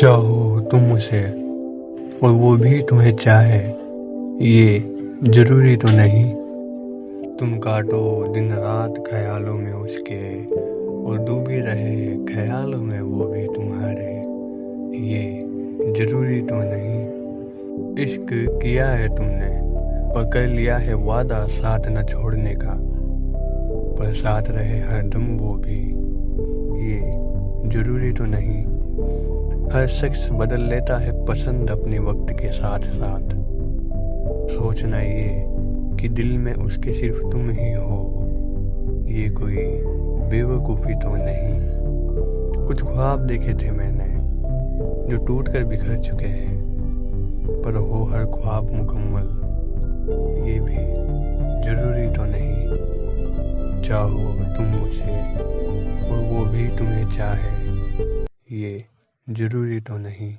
चाहो तुम उसे और वो भी तुम्हें चाहे, ये ज़रूरी तो नहीं। तुम काटो दिन रात ख्यालों में उसके, और डूबी रहे ख्यालों में वो भी तुम्हारे। ये ज़रूरी तो नहीं। इश्क किया है तुमने, और कर लिया है वादा साथ न छोड़ने का। पर साथ रहे हर दम वो भी। ये ज़रूरी तो नहीं। हर शख्स बदल लेता है पसंद अपने वक्त के साथ साथ। सोचना ये कि दिल में उसके सिर्फ़ तुम ही हो, ये कोई बेवकूफ़ी तो नहीं। कुछ ख्वाब देखे थे मैंने, जो टूट कर बिखर चुके हैं, पर हो हर ख्वाब मुकम्मल। ये भी ज़रूरी तो नहीं। चाहो तुम मुझे, और वो भी तुम्हें चाहे। ये ज़रूरी तो नहीं।